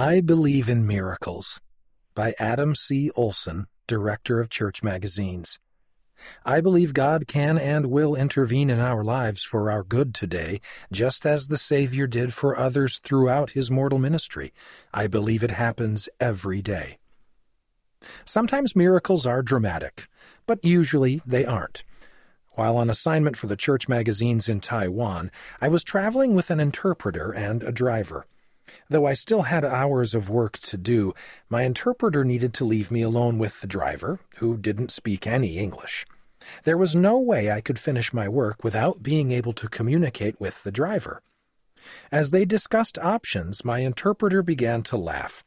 I Believe in Miracles by Adam C. Olson, Director of Church Magazines. I believe God can and will intervene in our lives for our good today, just as the Savior did for others throughout his mortal ministry. I believe it happens every day. Sometimes miracles are dramatic, but usually they aren't. While on assignment for the church magazines in Taiwan, I was traveling with an interpreter and a driver. Though I still had hours of work to do, my interpreter needed to leave me alone with the driver, who didn't speak any English. There was no way I could finish my work without being able to communicate with the driver. As they discussed options, my interpreter began to laugh.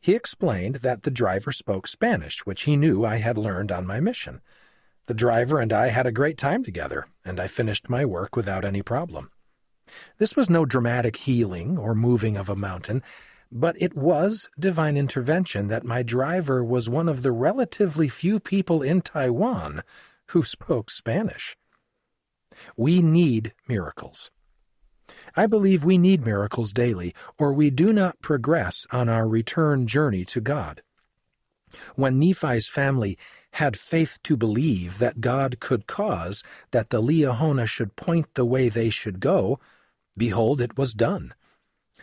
He explained that the driver spoke Spanish, which he knew I had learned on my mission. The driver and I had a great time together, and I finished my work without any problem. This was no dramatic healing or moving of a mountain, but it was divine intervention that my driver was one of the relatively few people in Taiwan who spoke Spanish. We need miracles. I believe we need miracles daily, or we do not progress on our return journey to God. When Nephi's family had faith to believe that God could cause that the Liahona should point the way they should go, behold, it was done.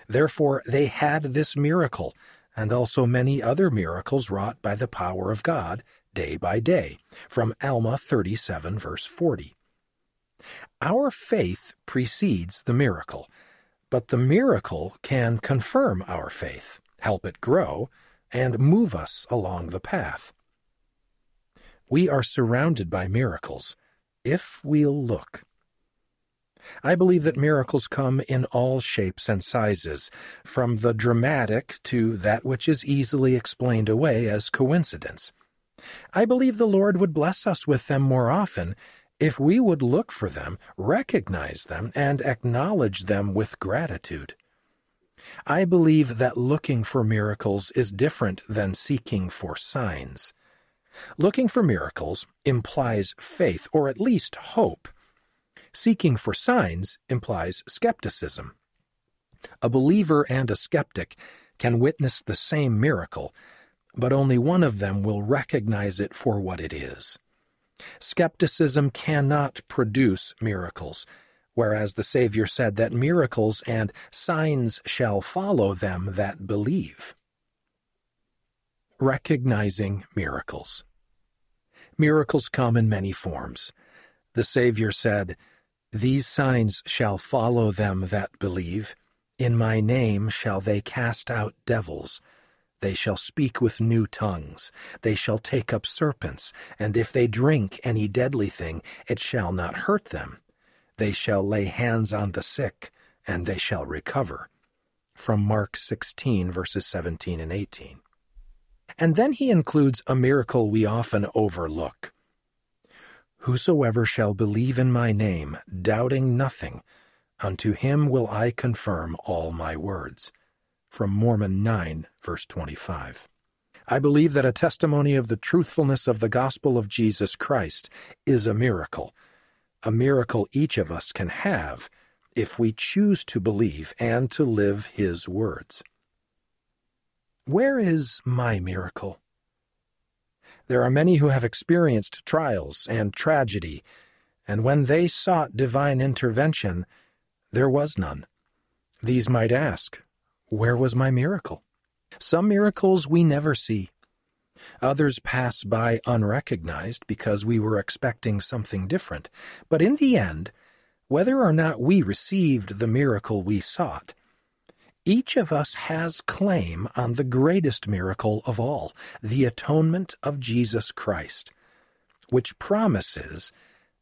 Therefore they had this miracle, and also many other miracles wrought by the power of God, day by day, from Alma 37, verse 40. Our faith precedes the miracle, but the miracle can confirm our faith, help it grow, and move us along the path. We are surrounded by miracles if we'll look. I believe that miracles come in all shapes and sizes, from the dramatic to that which is easily explained away as coincidence. I believe the Lord would bless us with them more often if we would look for them, recognize them, and acknowledge them with gratitude. I believe that looking for miracles is different than seeking for signs. Looking for miracles implies faith, or at least hope. Seeking for signs implies skepticism. A believer and a skeptic can witness the same miracle, but only one of them will recognize it for what it is. Skepticism cannot produce miracles, whereas the Savior said that miracles and signs shall follow them that believe. Recognizing miracles. Miracles come in many forms. The Savior said, These signs shall follow them that believe. In my name shall they cast out devils. They shall speak with new tongues. They shall take up serpents, and if they drink any deadly thing, it shall not hurt them. They shall lay hands on the sick, and they shall recover. From Mark 16, verses 17 and 18. And then he includes a miracle we often overlook. Whosoever shall believe in my name, doubting nothing, unto him will I confirm all my words from Mormon 9, verse 25. I believe that a testimony of the truthfulness of the gospel of Jesus Christ is a miracle, a miracle each of us can have if we choose to believe and to live His words. Where is my miracle? There are many who have experienced trials and tragedy, and when they sought divine intervention, there was none. These might ask, where was my miracle? Some miracles we never see. Others pass by unrecognized because we were expecting something different. But in the end, whether or not we received the miracle we sought, each of us has claim on the greatest miracle of all, the atonement of Jesus Christ, which promises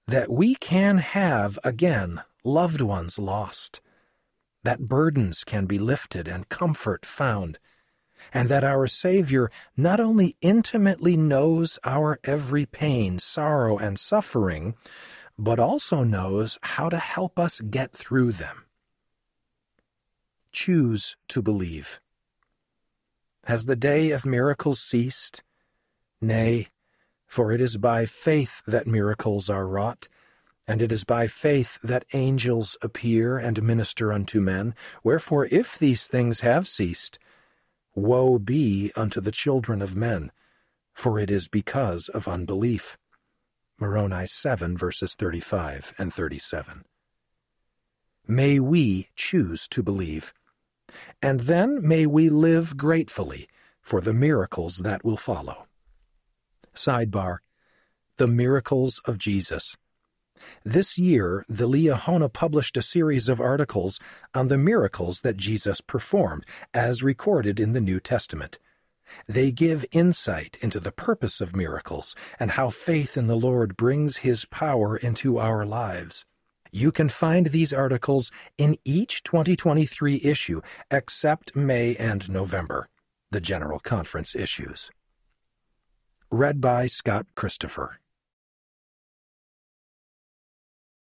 that we can have again loved ones lost, that burdens can be lifted and comfort found, and that our Savior not only intimately knows our every pain, sorrow, and suffering, but also knows how to help us get through them. Choose to believe. Has the day of miracles ceased? Nay, for it is by faith that miracles are wrought and it is by faith that angels appear and minister unto men. Wherefore, if these things have ceased, Woe be unto the children of men, for it is because of unbelief. Moroni 7 verses 35 and 37. May we choose to believe. And then may we live gratefully for the miracles that will follow. Sidebar The Miracles of Jesus. This year, the Liahona published a series of articles on the miracles that Jesus performed, as recorded in the New Testament. They give insight into the purpose of miracles and how faith in the Lord brings His power into our lives. You can find these articles in each 2023 issue except May and November, the General Conference issues. Read by Scott Christopher.